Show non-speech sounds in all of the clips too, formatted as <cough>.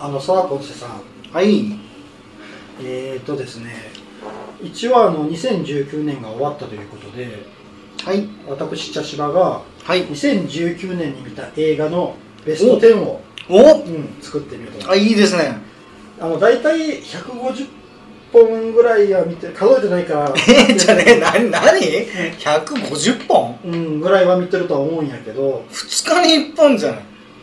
あのさあポンセさん。はい。えーとですね。一応あの2019年が終わったということで。はい。私茶芝がはい。2019年に見た映画のベスト10を、おうん、作ってみようと思いあいいですね。あの大体150本ぐらいは見て数えてないから <laughs> えじゃあねな何？150本？うん、ぐらいは見てるとは思うんやけど。2日に1本じゃない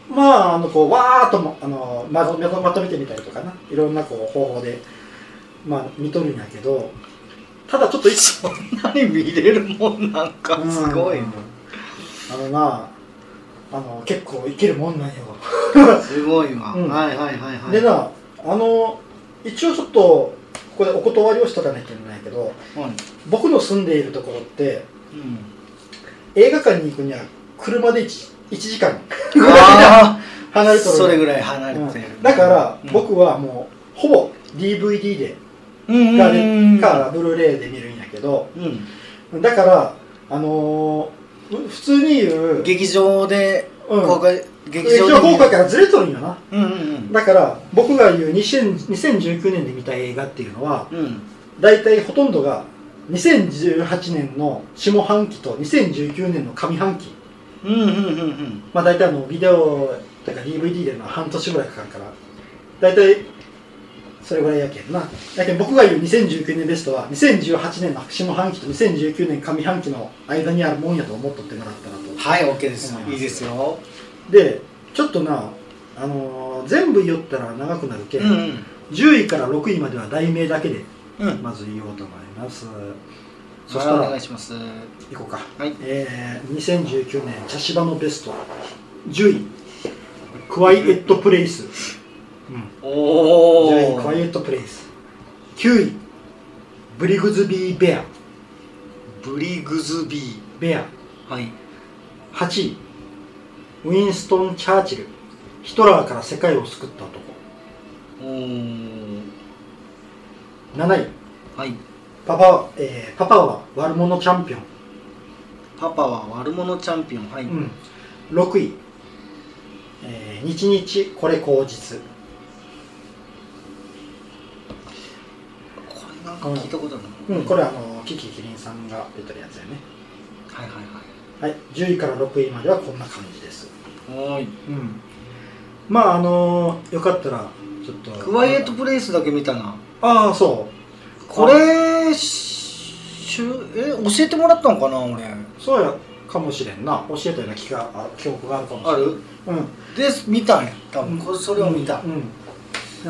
まああのこうわーっともあのまとめまとめてみたりとかな。いろんなこう方法でまあ見とるんやけどただちょっと一そんなに見れるもんなんかすごいうんあのなあの結構いけるもんなんよ。すごいわ、うん。はいはいはいはい。でなあの一応ちょっとここでお断りをしとかなきゃいけないけどはい。僕の住んでいるところってうん。映画館に行くには車で 1, 1時間。ぐらいあ離れとる。それぐらい離れてる、うん。だからうん。僕はもうほぼ DVD でうん。かうんかブルーレイで見るんやけど。うん。だからあの普通に言う劇場でうん。公開、劇劇場公開からずれとるんよな。うんうんだから僕が言う2000 2019年で見た映画っていうのは大体ほとんどが2018年の下半期と2019年の上半期うんうんうんうん。まあ大体あのビデオとか DVD での半年ぐらいかかるから。大体それぐらいやけんな。だけど僕が言う2019年ベストは2018年の下半期と2019年上半期の間にあるもんやと思っとってもらったらと。はい OK です。思いいいですよ。でちょっとなあのー全部言ったら長くなるけ、うんん。10位から6位までは題名だけでうん。まず言おうと思いますそしたはいおら願いします。行こうか。はい。えー、2019年茶芝のベスト10位クワイエットプレイス、うん、お10位おクワイエットプレイス。9位ブリグズビー・ベア。ブリグズビベア。ーはい。8位ウィンストン・チャーチル。ヒトラーから世界を救った男。おー。7位はいパパ,、えーパパは悪者チャンピオン、パパは悪者チャンピオン。はい、うん、6位、えー、日日これ口実。これなんか聞いたことあるな、うん、これあのキキキリンさんが出てるやつやね。はいはいはい。10位から6位まではこんな感じです。はい。はいうん。まああのよかったらちょっと。クワイエットプレイスだけ見たな。ああそうこれしゅえ教えてもらったのかな俺。そうやかもしれんな。教えたような気があ記憶があるかもしれん。ある？うん。で見たんや多分。これそれを見た、うん、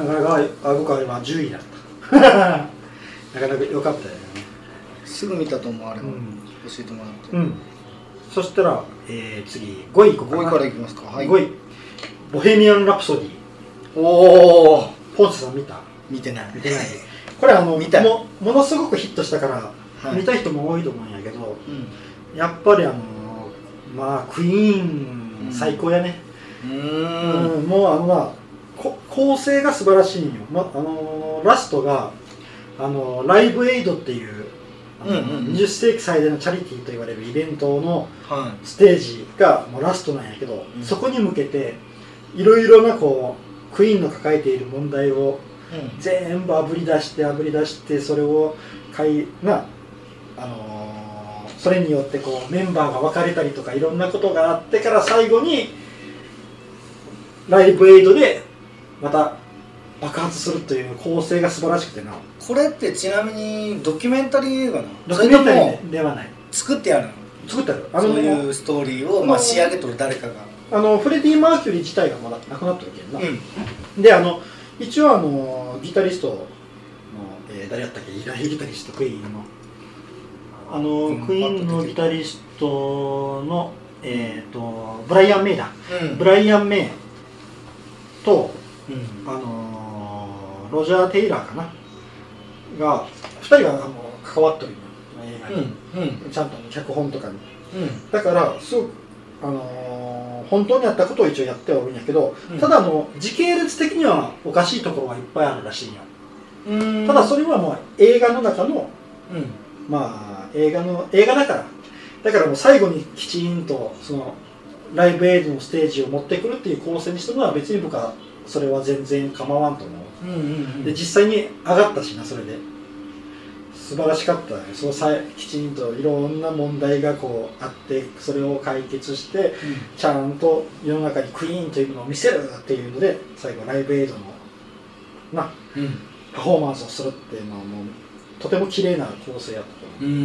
うん、なかなかあ僕は今10位だった。<laughs> なかなか良かったよね。すぐ見たと思うあれは、うん。教えてもらって、うん。そしたら、えー、次5位いこうか5な位からいきますか。はい。5位。ボヘミアン・ラプソディ。おおポンセさん見た？見てない。見てない <laughs> これあの見たもものすごくヒットしたから、はい。見た人も多いと思うんやけどうん。やっぱりあのまあクイーン最高やね、ううんもうあのなこ構成が素晴らしいんよ、ま、あのラストがあのライブエイドっていううんうんうん。20世紀最大のチャリティーと言われるイベントのはステージがもうラストなんやけど、うん。そこに向けていろいろなこうクイーンの抱えている問題を全部あぶり出してあぶり出してそれをかいなあのーそれによってこうメンバーが分かれたりとかいろんなことがあってから最後にライブエイドでまた爆発するという構成が素晴らしくてな。これってちなみにドキュメンタリー映画なの？ドキュメンタリーではない。作ってやるの？作ってある。あのそういうストーリーを、まあ、仕上げとる誰かが。あのフレディ・マーキュリー自体がまだ亡くなってるけんな、うん。であの一応あのギタリストの、えー誰やったっけ？ギタギタリストクイーンの。あの、うんクイーンのギタリストのえっ、とブライアン・メイだ、うん。ブライアン・メイとうん。あのーロジャー・テイラーかな。が2人があの関わってるよ映画に、うん。ちゃんと脚本とかに。うん。だからすごくあのー本当にあったことを一応やってはおるんやけど、うん。ただあの時系列的にはおかしいところがいっぱいあるらしいんよ、うん。ただそれはもう映画の中のうん。まあ映画の映画だから。だからもう最後にきちんとそのライブエイドのステージを持ってくるっていう構成にしたのは別に僕はそれは全然構わんと思う。うんうんうん。で実際に上がったしなそれで素晴らしかったね。そうさきちんといろんな問題がこうあってそれを解決してちゃんと世の中にクイーンというものを見せるっていうので最後ライブエイドのなうん。うんパフォーマンスをするっていうのはもうとても綺麗な構成やったと思う。ん。う、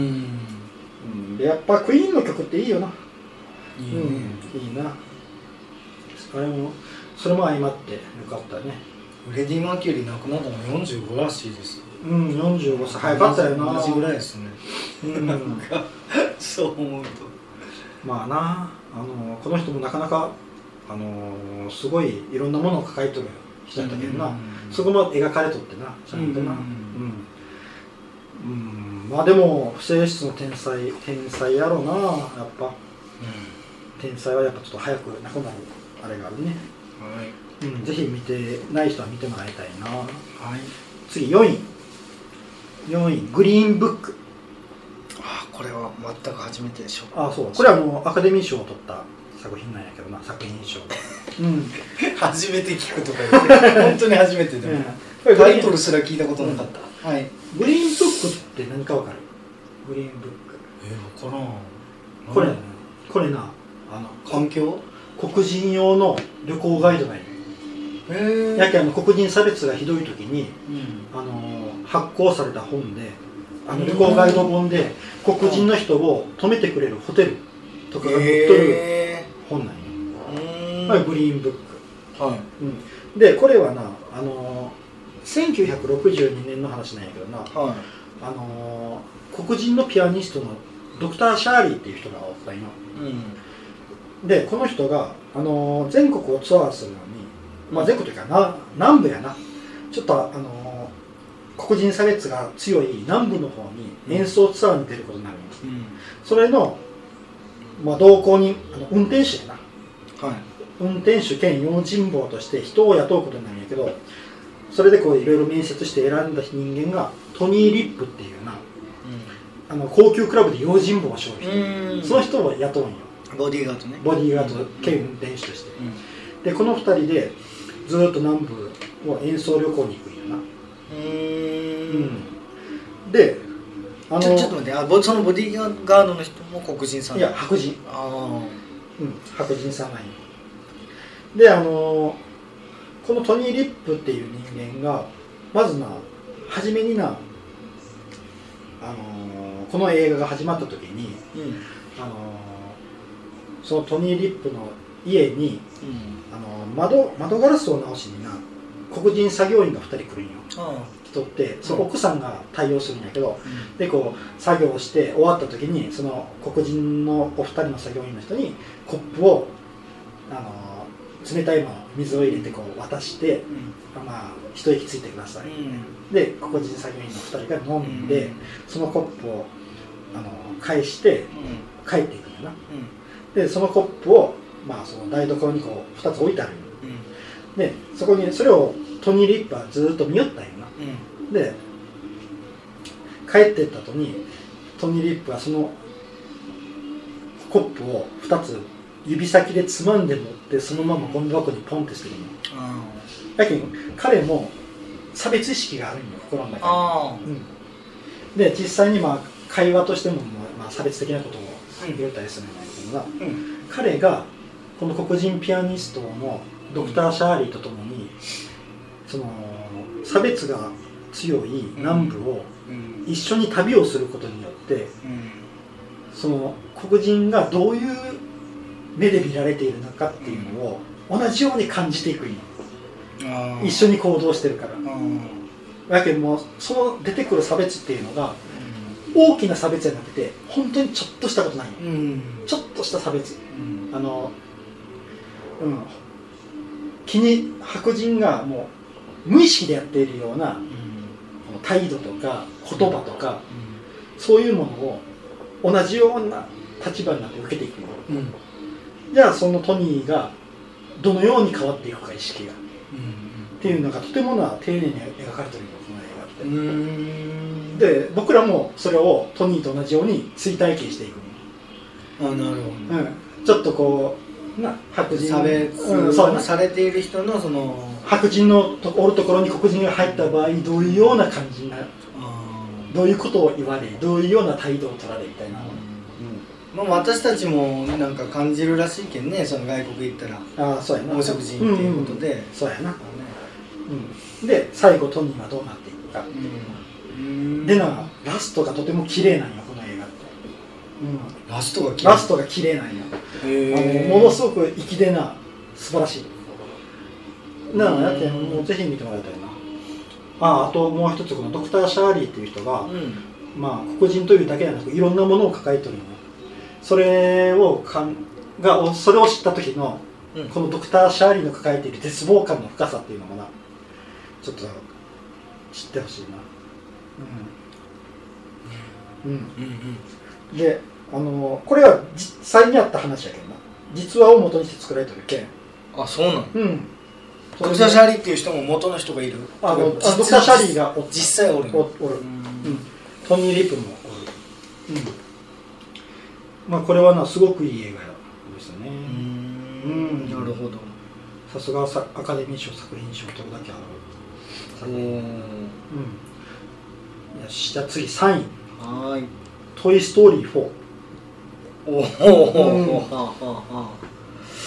うん、でやっぱクイーンの曲っていいよな、いいうん。ねいいな。あれもそれも相まってよかったね。フレディ・マーキュリー亡くなったの45らしいですうん45歳。早かったよな同じぐらいですね。うん。<laughs> そう思うと。まあなあのこの人もなかなかあのすごいいろんなものを抱えとる人だったけどな、うんそこも描かれとってなちゃんとな。ううんん、うん。まあでも不正室の天才天才やろうなやっぱ。天才はやっぱちょっと早くなくなるあれがあるね、はい。うん、ぜひ見てない人は見てもらいたいな。はい。次4位4位グリーンブックあこれは全く初めてでしょあそう。これはもうアカデミー賞を取った作品なんやけどな <laughs> 作品賞うん。<laughs> 初めて聞くとか言って本当に初めてでも、これグリーンタイトルすら聞いたことなかった、はい。グリーンブックって何かわかる？グリーンブックえ分からんこれね。これなあの環境？黒人用の旅行ガイドなんよへやけあの黒人差別がひどい時にうん。あの発行された本であの旅行ガイド本で黒人の人を泊めてくれるホテルとかが載っとるへ本なんよ、グリーンブック、はい。うん、でこれはなあの1962年の話なんやけどな。はい。あの黒人のピアニストのドクター・シャーリーっていう人がおったんよ。うん。でこの人が、あのー全国をツアーするのに、まあ、全国というかな南部やな。ちょっと、あのー黒人差別が強い南部の方に演奏ツアーに出ることになるんです。うん。それの、まあ、同行にあの運転手やな。はい。運転手兼用心棒として人を雇うことになるんやけどそれでこういろいろ面接して選んだ人間がトニー・リップっていうなあの高級クラブで用心棒をしようその人を雇うんよ。ボディーガードね。ボディーガード兼運転手として、でこの2人でずーっと南部を演奏旅行に行くんよな、うん。であのちょっと待ってあぼそのボディーガードの人も黒人さん。いや白人、あうん、白人さんなんよであのこのトニー・リップっていう人間がまずな初めになあのこの映画が始まった時にあうん。うんあのそのトニー・リップの家にあの窓窓ガラスを直しにな黒人作業員が2人来るんよあ来とってその奥さんが対応するんやけど、あでこう作業して終わった時にその黒人のお二人の作業員の人にコップをあの冷たいまま水を入れてこう渡して、うん。まあ一息ついてください、うん。で黒人作業員の二人が飲んで、うん。そのコップをあの返して帰っていくんだな。でそのコップを、まあ、その台所にこう2つ置いてある。でそこにそれをトニー・リップはずーっと見よったんよなうん。で帰ってった後にトニー・リップはそのコップを2つ指先でつまんで持ってそのままゴミ箱にポンって捨てるの。あやけん彼も差別意識があるんよ心の中に。あうん、で実際にまあ会話としてもまあ差別的なことをうん。言ったりするんだけどな、うん。彼がこの黒人ピアニストのドクター・シャーリーとともにその差別が強い南部をうん。一緒に旅をすることによってうん。その黒人がどういう目で見られているのかっていうのを同じように感じていく一緒に行動してるから。うん。だけどもその出てくる差別っていうのが大きな差別じゃなくて本当にちょっとしたことないようん。ちょっとした差別。うん。あのうん。気に白人がもう無意識でやっているような態度とか言葉とかそういうものを同じような立場になって受けていくじゃあそのトニーがどのように変わっていくか意識が。っうんていうのがとてもな丁寧に描かれてるのこの映画って、うん。で僕らもそれをトニーと同じように追体験していくあなるほど。の、うん、ちょっとこうな白人差別うん、そうされている人のその白人のとおるところに黒人が入った場合どういうような感じなどういうことを言われどういうような態度を取られみたいな、まあ、私たちもなんか感じるらしいけんねその外国行ったら。ああそうやな。黄色人っていうことで、んん。そうやな、うん、で最後トニーはどうなっていくか、うん。でなラストがとても綺麗なんようん、ラストがラストが綺麗なんよへあのものすごく粋でな素晴らしい。なあやけんもうぜひ見てもらいたいな。ああともう一つこのドクター・シャーリーっていう人が、うん。まあ黒人というだけではなくいろんなものを抱えてるのそれをかんがおそれを知った時のうん。このドクター・シャーリーの抱えている絶望感の深さっていうのもな。ちょっと知ってほしいな。うん、うんうん。うん。であのこれは実際にあった話やけんな。実話を元にして作られてるけんあそうなのうん。ドクター・シャーリーっていう人も元の人がいる？あのドクター・シャーリーがお実際おるおおる、ううん。ん、トニー・リップもおる、うん。まあこれはなすごくいい映画ですね。うん。なるほど。さすがさアカデミー賞作品賞取るだけある。作品うん。よしじゃあ次3位はーい「トイ・ストーリー4おおおうん。おはあはあは」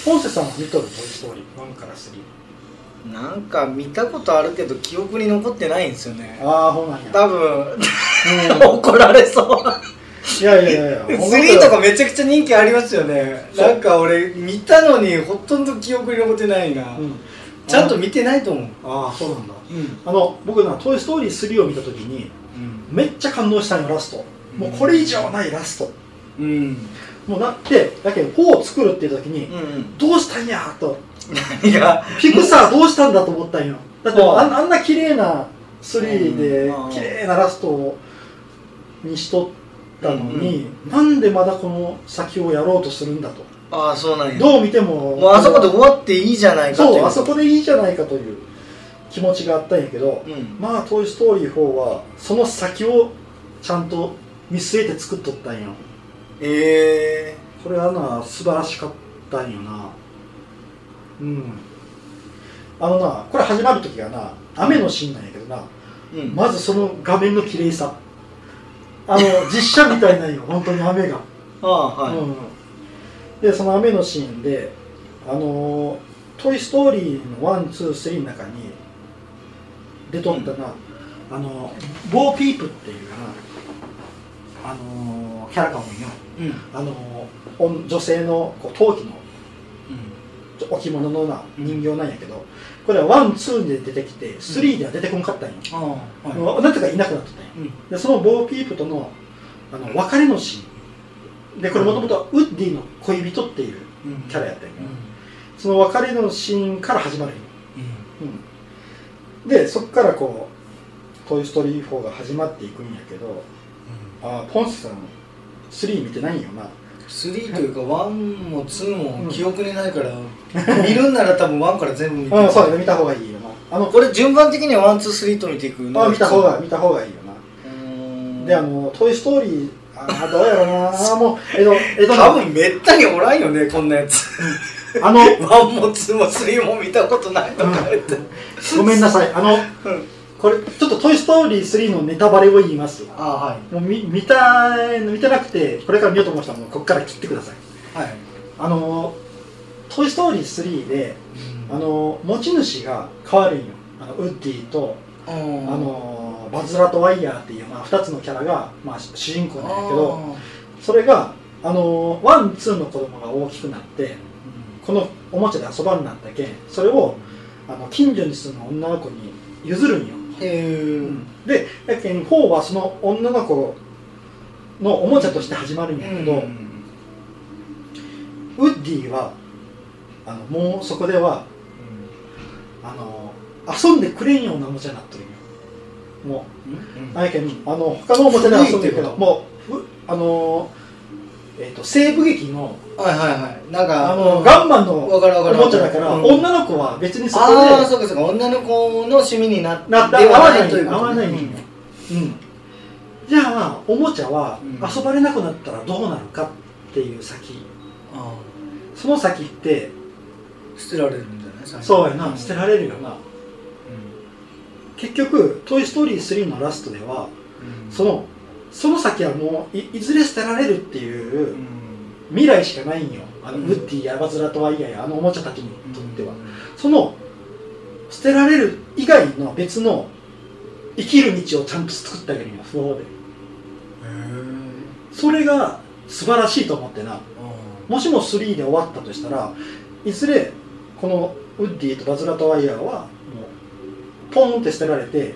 ポンセさんは見とる「トイ・ストーリー」1から3あなんか見たことあるけど記憶に残ってないんですよね。ああほうなんや。多分。う <laughs> ん <laughs> 怒られそう。いやいやいやいや <laughs> 3とかめちゃくちゃ人気ありますよね。なんか俺見たのにほとんど記憶に残ってないな、うん。ちゃんと見てないと思う。ああそうなんだ。うん、あの僕な「トイ・ストーリー3」を見た時にめっちゃ感動したんよラスト。もうこれ以上ないラスト。うんもうなってだけど4を作るっていう時に、うんどうしたんやと。<laughs> いや。ピクサーどうしたんだと思ったんよ。だってはああんな綺麗な3でうん綺麗なラストにしとったのに、なんでまだこの先をやろうとするんだと。ああそうなんや。どう見ても。もうあそこで終わっていいじゃないかそうあそこでいいじゃないかという気持ちがあったんやけど、うん。まあ「トイ・ストーリー4」はその先をちゃんと見据えて作っとったんよえこれはな素晴らしかったんよな。うん。あのなこれ始まる時がな雨のシーンなんやけどな。えうん。まずその画面の綺麗さ。あの <laughs> 実写みたいなんよ本当に雨が、ああはい、うん、でその雨のシーンであの「トイ・ストーリー」のワンツースリーの中に出とったな、あのボー・ピープっていうな。あのキャラがおるんよ。うん。うんあの女女性のこう陶器の置物のな人形なんやけどこれはワンツーで出てきてスリーでは出てこんかったんよ、ああはい。もうなんとかいなくなっとったんよ。うん。でそのボー・ピープとのあの別れのシーン。でこれもともとはウッディの恋人っていううん。キャラやったんよ、うん。その別れのシーンから始まるんよ、うん、でそこからこう「トイ・ストーリー4」が始まっていくんやけどああポンセさん3見てないんよな。3というか1も2も記憶にないから、<laughs> 見るんなら多分1から全部見てうんそうだね。見た方がいいよな。あのこれ順番的には123と見ていくの？あ見た方が見た方がいいよな。であの「トイ・ストーリー」あどうやろうな。<laughs> あもうえっとえっと多分めったにおらんよねこんなやつ。あの <laughs> 1も2も3も見たことないとか言って、ごめんなさい。あのうんこれちょっと「トイ・ストーリー3」のネタバレを言います。あはい。もう見見た見てなくてこれから見ようと思う人はもうここから切ってください。はい、あの「トイ・ストーリー3で」あの持ち主が変わるんよ。あのウッディとああのバズ・ラトワイヤーっていう、まあ、2つのキャラが、まあ、主人公なんやけどそれがあのワンツーの子供が大きくなってこのおもちゃで遊ばんなったけんそれをあの近所に住む女の子に譲るんよ、でやけん4はその女の子のおもちゃとして始まるんやけど、ウッディはあのもうそこではあの遊んでくれんようなおもちゃになっとるんよ。もう。あやけんあの他のおもちゃで遊んでるけどもううあのえっ、と西部劇のはいはいはい。なんかあの、うん。ガンマンのおもちゃだから、うん。女の子は別にそこああでそうかそうか。女の子の趣味になって合わないということ合わないんよ、うん、じゃあおもちゃはうん。遊ばれなくなったらどうなるかっていう先、あその先って捨てられるんじゃない？そうやな。捨てられるよな。結局「トイ・ストーリー3」のラストではうん。そのその先はもういいずれ捨てられるっていううん。未来しかないんよ。あのうん。ウッディやバズ・ラトワイヤーやあのおもちゃたちにとっては、うん。その捨てられる以外の別の生きる道をちゃんと作ってあげるんよその方で。へそれが素晴らしいと思ってな。ーもしも3で終わったとしたらいずれこのウッディとバズ・ラトワイヤーはもうポーンって捨てられて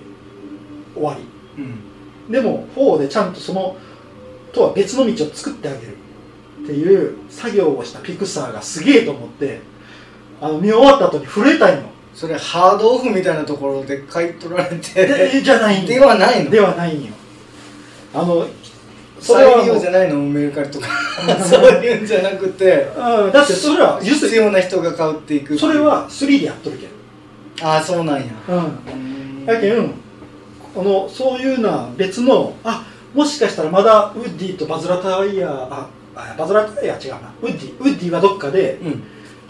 終わり。うんでも4でちゃんとそのとは別の道を作ってあげる。っていう作業をしたピクサーがすげえと思ってあの見終わった後に震えたいのそれハードオフみたいなところで買い取られでてじゃないではないの？ではないんよ。あのそれはもう再利用じゃないの？メルカリとか。<laughs> そういうんじゃなくて。うん。だってそれは必要な人が買うっていく。それは3でやっとるけん。ああそうなんや。うん。うんだけんこのそういうな別のあもしかしたらまだウッディとバズ・ラタイヤーああバズ・ラタイヤー違うな。ウッディウッディはどっかでうん。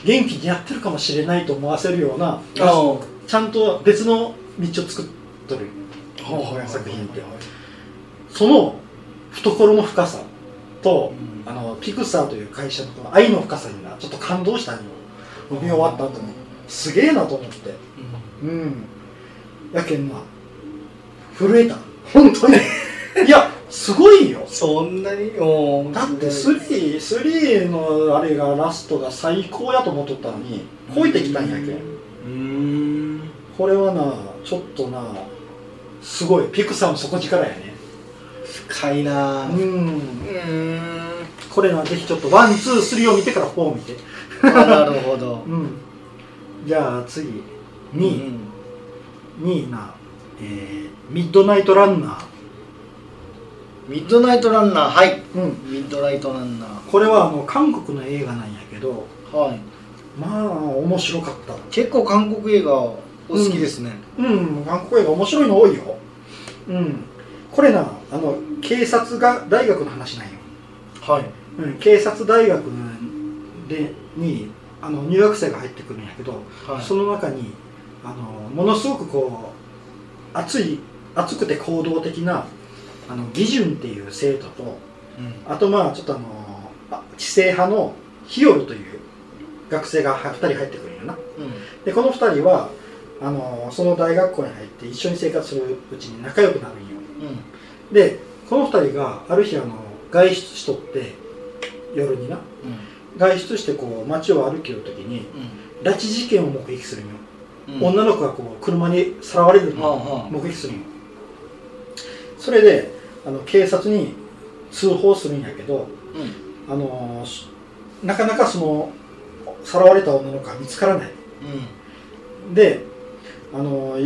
元気にやってるかもしれないと思わせるようなあちゃんと別の道を作っとる。あ作品って。その懐の深さと、うん。あのピクサーという会社のこの愛の深さになちょっと感動したん。よ見終わった後に。すげえなと思って。うん。やけんな震えた。本当に。いやすごいよ。そんなに？おだって3、3のあれがラストが最高やと思っとったのに超えてきたんやけん。うん。これはなちょっとなすごい。ピクサーの底力やね。深いな。うん。うん。これなぜひちょっとワンツースリーを見てから4を見て。あなるほど。<laughs> うん。じゃあ次。2位、うん。2位な、えーミッドナイトランナー。ミッドナイトランナーはい。うん。ミッドナイトランナこれはあの韓国の映画なんやけどーはい。まあ面白かった。結構韓国映画お好きですね。うん。韓国映画面白いの多いよ。うん。これなあの警察が大学の話なんよ、はい。うん、警察大学でにあの入学生が入ってくるんやけど、はい。その中にあのものすごくこう熱い熱くて行動的なあの義順っていう生徒とうん。あとまあちょっとあのあ知性派のヒヨルという学生が2人入ってくるんよな。うん。でこの2人はあのその大学校に入って一緒に生活するうちに仲良くなるんよ。うん。でこの2人がある日あの外出しとって夜にな。外出してこう街を歩きよる時に拉致事件を目撃するんよ、うん。女の子がこう車にさらわれるの。はあをはあ。目撃するんよそれであの警察に通報するんやけどうん。あのしなかなかそのさらわれた女の子が見つからない。であの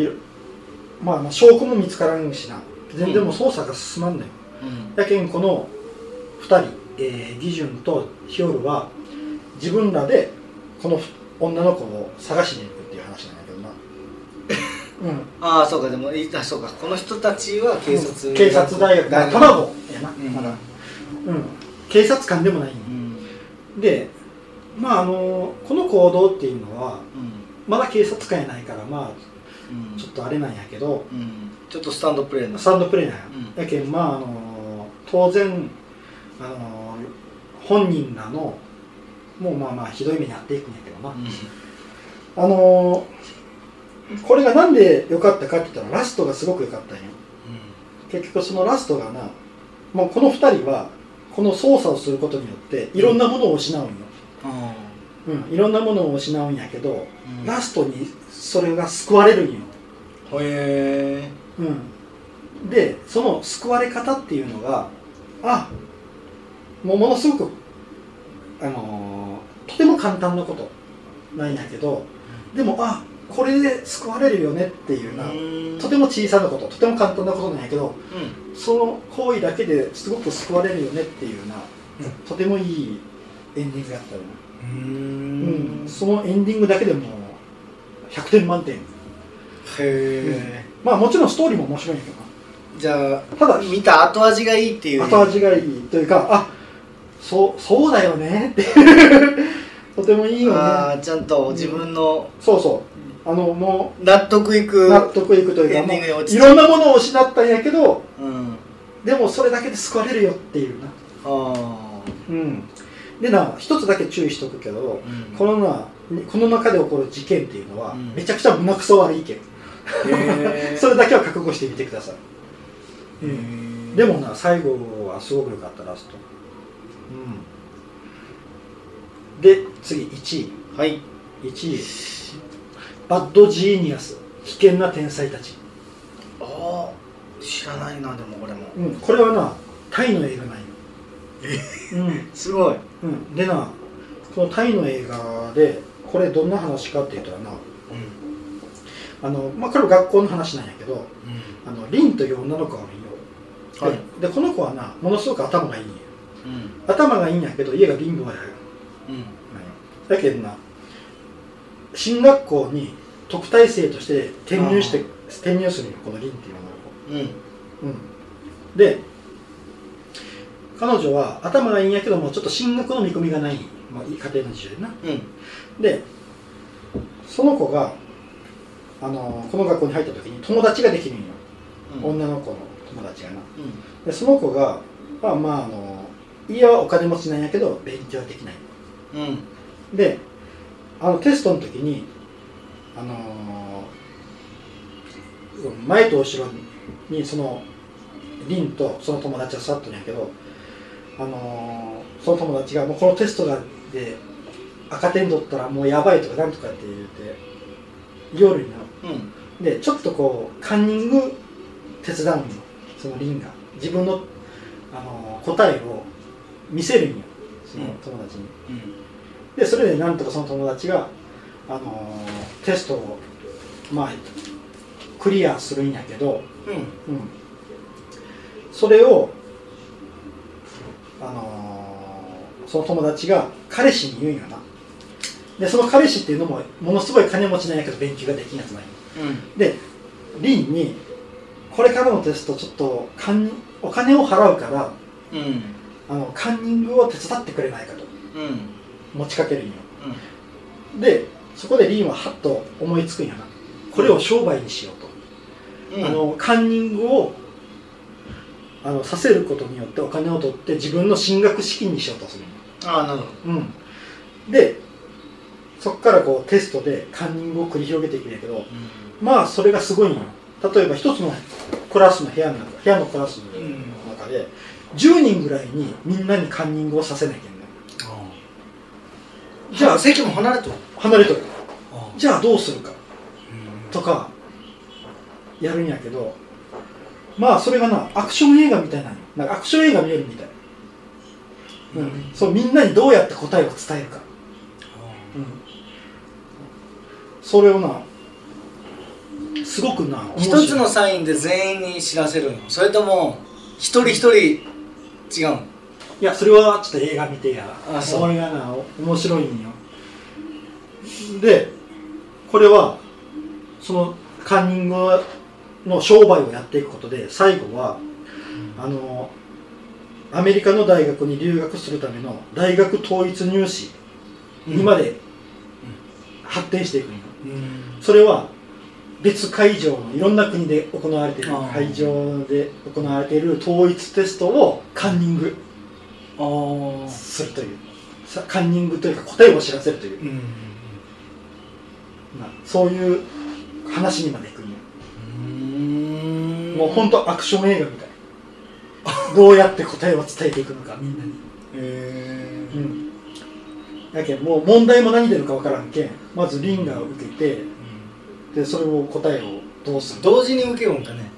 まあまあ証拠も見つからんしな。全然もう捜査が進まんのよ、うん。やけんこの2人、えー、ギジュンとヒョルは自分らでこの女の子を探しに行くっていう話なんだけどなうん。ああそうかでもいあそうか。この人たちは警察警察大学まあ卵。やな、うん。まだ。うん。警察官でもない。でまああのこの行動っていうのはうん。まだ警察官やないからまあうん。ちょっとあれなんやけど。うん。ちょっとスタンドプレーな。スタンドプレーなんや、うやけんまああの当然あの本人らのもうまあまあひどい目に遭っていくんやけどな、あのこれがなんで良かったかって言ったらラストがすごく良かったんよ。結局そのラストがなもうこの2人はこの操作をすることによっていろんなものを失うんよ、あうん、いろんなものを失うんやけど、うん。ラストにそれが救われるんよ、あへえ。うん、でその救われ方っていうのがあもうものすごくあのーとても簡単なことなんやけどでもあこれで救われるよねっていうな、とても小さなこととても簡単なことなんやけどうん。その行為だけですごく救われるよねっていうな、うん。とてもいいエンディングやったよな、ううん。んそのエンディングだけでも100点満点。へえまあもちろんストーリーも面白いんやけどな。じゃあただ見た後味がいいっていう。後味がいいというかあそうそうだよねって <laughs> とてもいいよね。ちゃんと自分のそうそうあのも納得いうく納得いくというかいろんなものを失ったんやけどうん。でもそれだけで救われるよっていうな。あうん。でな一つだけ注意しとくけどあ、うん。このなこの中で起こる事件っていうのは、うん。めちゃくちゃ胸くそ悪い意見。へー <laughs> それだけは覚悟してみてください、へーでもな最後はすごく良かったラスト。うん。で次1位。はい。1位バッドジーニアス危険な天才たち、ああ知らないなでもこれも。うん、これはなタイの映画なんよ。うん。<laughs> すごい。うん、でなこのタイの映画でこれどんな話かって言ったらなうん。あの、まあ、これ学校の話なんやけどうん。あのリンという女の子がおるんよ、はい。ででこの子はなものすごく頭がいいんや。うん。頭がいいんやけど家が貧乏や。ようん。だけどな進学校に特待生として転入して転入するんよこのリンっていう女の子うん。うん、で彼女は頭がいいんやけどもちょっと進学の見込みがない、まあ、家庭の事情でな。うん。でその子が、あのこの学校に入った時に友達ができるんよ、女の子の友達がな。でその子がまあまああの家はお金持ちなんやけど勉強はできない。うんうん。であのテストの時にあのー前と後ろにそのリンとその友達が座ってるんやけど、あのーその友達がもうこのテストがで赤点取ったらもうやばいとかなんとかって言って夜になうん。でちょっとこうカンニング手伝うんよ。そのリンが。自分の、あのー答えを見せるんよ。その友達に。うん。でそれでなんとかその友達が、あのーテストをまあクリアするんやけど、うん。うん、それを、あのーその友達が彼氏に言うんよな。でその彼氏っていうのもものすごい金持ちなんやけど勉強ができんやつなんようん。でリンにこれからのテストちょっとカンお金を払うからうん。あのカンニングを手伝ってくれないかと。うん。持ちかけるんよ。でそこでリンはハッと思いつくんやな。これを商売にしようと、うん。あのカンニングをあのさせることによってお金を取って自分の進学資金にしようとするああなるほど。うん。でそこからこうテストでカンニングを繰り広げていくんやけどまあそれがすごいんよ例えば一つのクラスの部屋の中部屋のクラスの中で10人ぐらいにみんなにカンニングをさせなきゃじゃあ席も離れとる。離れとる。あじゃあどうするか。うん。とかやるんやけど。まあそれがなアクション映画みたいな。のなんかアクション映画見えるみたい、うん。そうみんなにどうやって答えを伝えるか、うん、それをなすごくな一つのサインで全員に知らせるの。それとも一人一人違うの？いやそれはちょっと映画見てや。あそれがなお面白いんよ。でこれはそのカンニングの商売をやっていくことで最後はあのアメリカの大学に留学するための大学統一入試にまで発展していくんよ、うん。それは別会場のいろんな国で行われている会場で行われている統一テストをカンニングするという。さカンニングというか答えを知らせるという、うんまあ、そういう話にまでいくんもう本当アクション映画みたい。どうやって答えを伝えていくのかみんなに。へえうん。だけどもう問題も何出るか分からんけんまずリンガーを受けてでそれを答えをどうする同時に受けようんかね。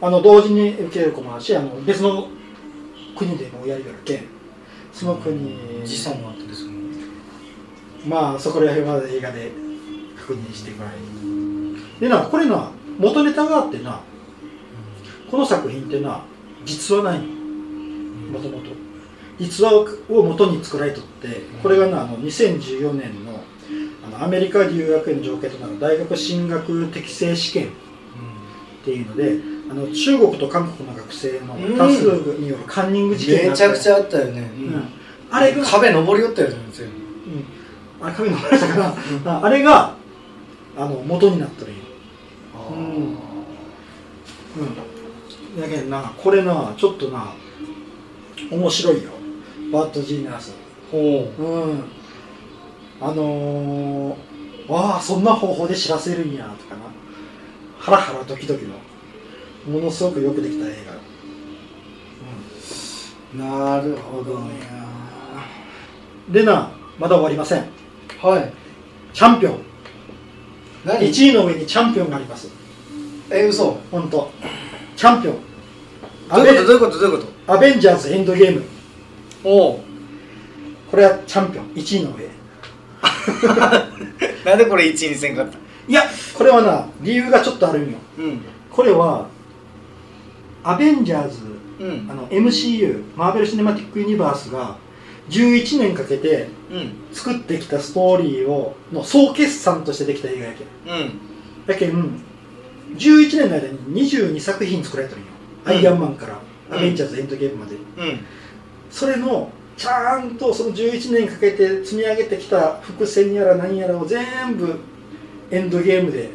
あの同時に受ける子もあるしあの別の国でもやりよるけんその国時差もあったりすまあそこら辺は映画で確認してもらえでなこれな元ネタがあってな。この作品ってな実話ない。もともと実話を元に作られとってこれがなあの2014年のあのアメリカ留学への条件となる大学進学適正試験っていうのであの中国と韓国の学生の多数によるカンニング事件めちゃくちゃあったよね、うん。あれが、壁登り寄ったよねあれ神の話だから、ああれがあの元になってるんようん。うん。だけどなこれなちょっとな面白いよ。バッドジーナス。ほうん。あのー、わあそんな方法で知らせるんやとかな。ハラハラドキドキのものすごくよくできた映うなるほどね画でなまだ終わりません。はい。チャンピオン。何？1位の上にチャンピオンがあります。え嘘。本当。チャンピオン。どういうこと？どういうこと？どういうこアベンジャーズエンドゲーム。とおおこれはチャンピオン。1位の上。<laughs> なんでこれ1位にせんかった？いやこれはな理由がちょっとあるんよ。うん。これはアベンジャーズうん。あの MCU マーベル・シネマティック・ユニバースが11年かけてうん。作ってきたストーリーをの総決算としてできた映画やけん。うん。やけん11年の間に22作品作られてるんよ、うん。アイアンマンからうん。アベンジャーズ・エンドゲームまで、うん。それのちゃんとその11年かけて積み上げてきた伏線やら何やらを全部エンドゲームで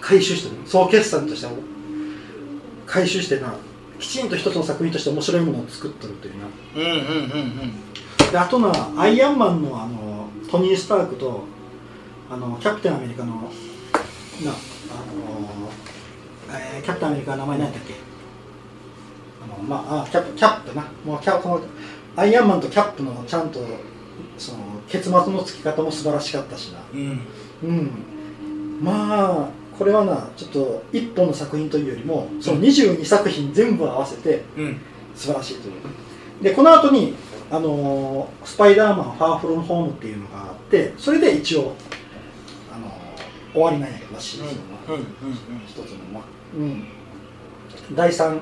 回収してる。総決算として回収してなきちんと一つの作品として面白いものを作ってるというな。うんうんうんであとなアイアンマンのあのトニー・スタークとあのキャプテンアメリカのなあの、えーキャプテンアメリカの名前何やったっけ？あのまああキャップキャップな。もうキャこのアイアンマンとキャップのちゃんとその結末のつき方も素晴らしかったしな。うん。うん。まあこれはなちょっと一本の作品というよりもその22作品全部合わせてうん。素晴らしいという。でこの後にあのースパイダーマンファーフロムホームっていうのがあってそれで一応あのー終わりなんやけどシーズンのうんうん。一つのまあうん。第3、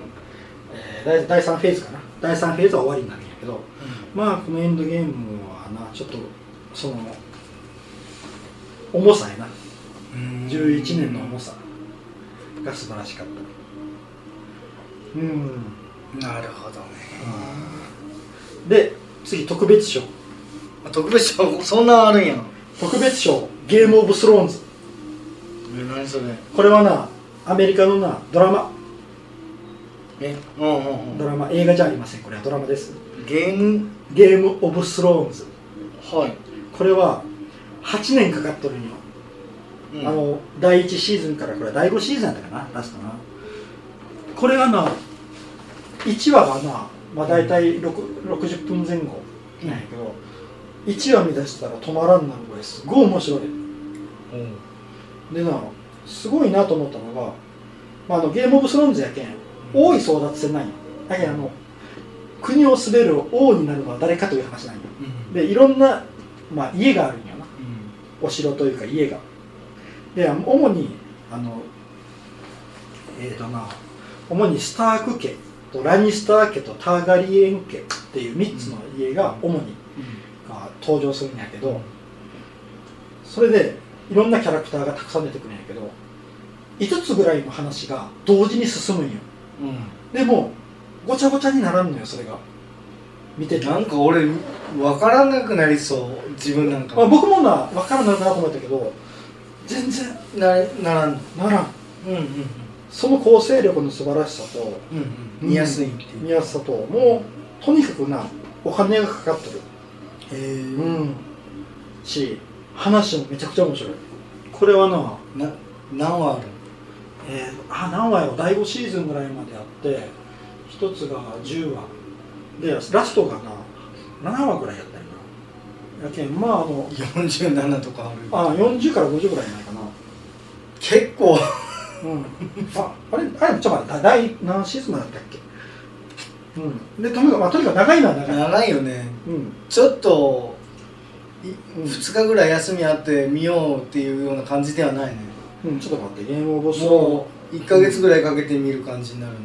えー第第3フェーズかな。第3フェーズは終わりになるんやけどまあこのエンドゲームはなちょっとその重さやなうん11年の重さ。が素晴らしかった。うん。なるほどね。で次特別賞。あ特別賞？そんなんあるんや。特別賞。ゲームオブスローンズえ何それ？これはなアメリカのなドラマ。えうんうんうん。ドラマ。映画じゃありません。これはドラマです。ゲーム？ゲームオブスローンズはい。これは8年かかっとるんよ、うん。あの第1シーズンからこれは第5シーズンやったかなラストなこれがな1話がな、まあ、大体6 60分前後。なんやけど、1話見出したら止まらんなるぐらいすごい面白い。でなすごいなと思ったのが、まあ、あのゲームオブスローンズやけん王位争奪戦なんよ。だけどあの国を滑る王になるのは誰かという話なんよ。うん。でいろんな、まあ、家があるんよな。うん。お城というか家がで主にあのえーとな主にスターク家とラニスター家とターガリエン家っていう3つの家が主にが登場するんやけど、それでいろんなキャラクターがたくさん出てくるんやけど5つぐらいの話が同時に進むんよ。うん。でもごちゃごちゃにならんのよそれが。見てて。なんか俺分からなくなりそう。自分なんかまあ、僕もな分からんなるなと思ったけど全然なならん。ならんうんうん。その構成力の素晴らしさとうんうん。見やすいっていう。見やすさともうとにかくなお金がかかってる。へえ。うん。し話もめちゃくちゃ面白い。これはなな何話ある？えー、あ何話やろ第5シーズンぐらいまであって一つが10話。でラストがな7話ぐらいやったよ。なやけんまああの47とかあるあ40から50ぐらいないかな。結構。うん、ああれあれちょっと待って第何シーズンだったっけ？うん。でとにかく、まあ、とにかく長いのは長い、長いよね。うん。ちょっとうん。2日ぐらい休みあって見ようっていうような感じではないね。うん、ちょっと待ってゲームオブスロもう1ヶ月ぐらいかけて見る感じになるね。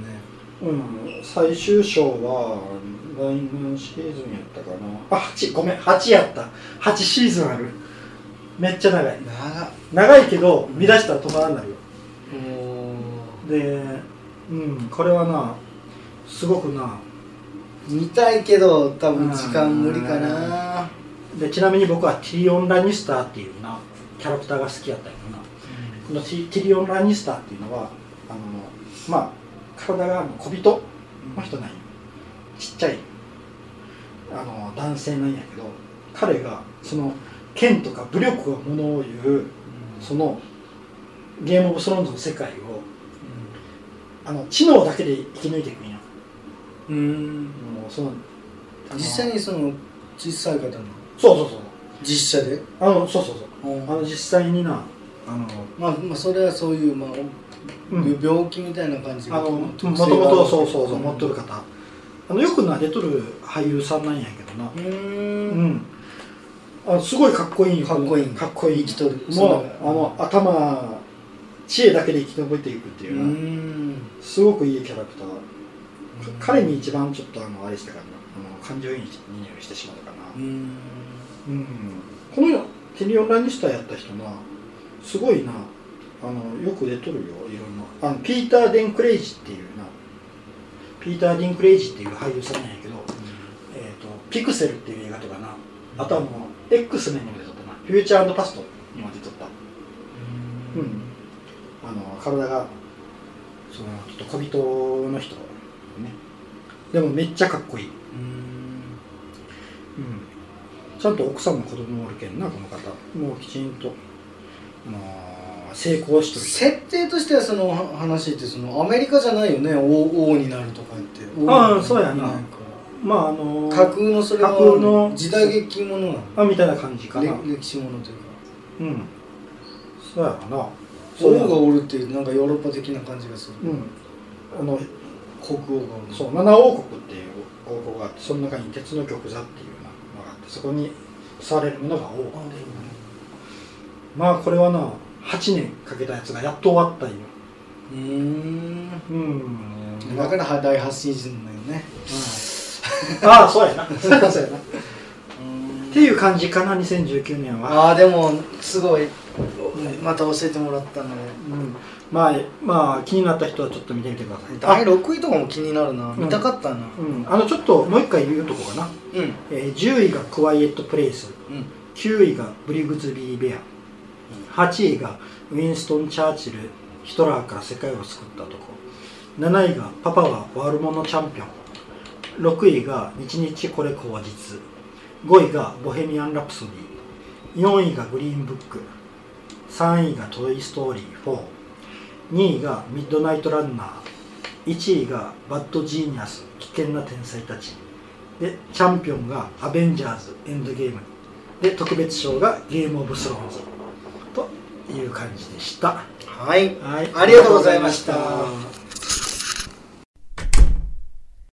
ーうん。最終章は第何シーズンやったかな。あ8ごめん8やった。8シーズンある。めっちゃ長い。長いけど見出したら止まらんなるよ。もでうんこれはなすごくな。う見たいけど多分時間無理かな。でちなみに僕はティリオン・ラニスターっていうなキャラクターが好きやったんやな。このティティリオン・ラニスターっていうのはあのまあ体が小人の人なんよちっちゃいあの男性なんやけど彼がその剣とか武力がものを言うそのゲームオブスローンズの世界をあの知能だけで生き抜いていくんや。うん。もうその実際にその小さい方の？そうそうそう。実写で？あのそうそうそう。あの実際になあのまあまあそれはそういうまあ、うん。病気みたいな感じあのもともとそうそうそううん持っとる方あのよくな出とる俳優さんなんやけどな。うん。ん。あすごいかっこいいよ。かっこいい。かっこいい生きとる。もうあの頭知恵だけで生き延びていくってういうすごくいいキャラクター。彼に一番ちょっとあのあれしてからな。あの感情移入してしまったかな、うん。うん。このティリオン・ラニスターやった人なすごいな。あのよく出とるよいろんな。あのピーター・デンクレイジっていうなピーター・デンクレイジっていう俳優さんなんやけど、えー、とピクセルっていう映画とかな。あとはもう X メンにも出とったな。フューチャーパストにも出とった。うん。あの体がそのちょっと小人の人。ね。でもめっちゃかっこいい、うん、ちゃんと奥さんも子供もおるけんなこの方。もうきちんと、あのー成功しとる人設定としてはその話ってそのアメリカじゃないよね？王王になるとか言って。ああそうやな。まああのー架空のそれは架空の時代劇ものなの？あみたいな感じかな。れ歴史ものというか。うん。そうやろな。王がおるっていうなんかヨーロッパ的な感じがする、うん。あの国王がおる。そう。七王国っていう王国があってその中に鉄の玉座っていうのがあってそこにされるものが王っていう。ねまあこれはな8年かけたやつがやっと終わったんよ。うーん。うん。だから大発信人だよね。ああそうやな。<laughs> そうやな。っていう感じかな2019年は、ああでもすごい。また教えてもらったの。でうん、まあまあ気になった人はちょっと見てみてください。第あ,、6位とかも気になるな、見たかったな。うん、あのちょっともう一回言うとこかな、うん。えー10位がクワイエットプレイス。うん。9位がブリグズビー・ベア8位がウィンストン・チャーチルヒトラーから世界を救った男。7位がパパは悪者チャンピオン。6位が日日これ口実。5位がボヘミアン・ラプソディ。4位がグリーンブック。3位がトイ・ストーリー4、2位がミッドナイト・ランナー。1位がバッド・ジーニアス危険な天才たち。でチャンピオンがアベンジャーズエンドゲーム。で特別賞がゲームオブスローンズ。いう感じでした。はい。はい。ありがとうございました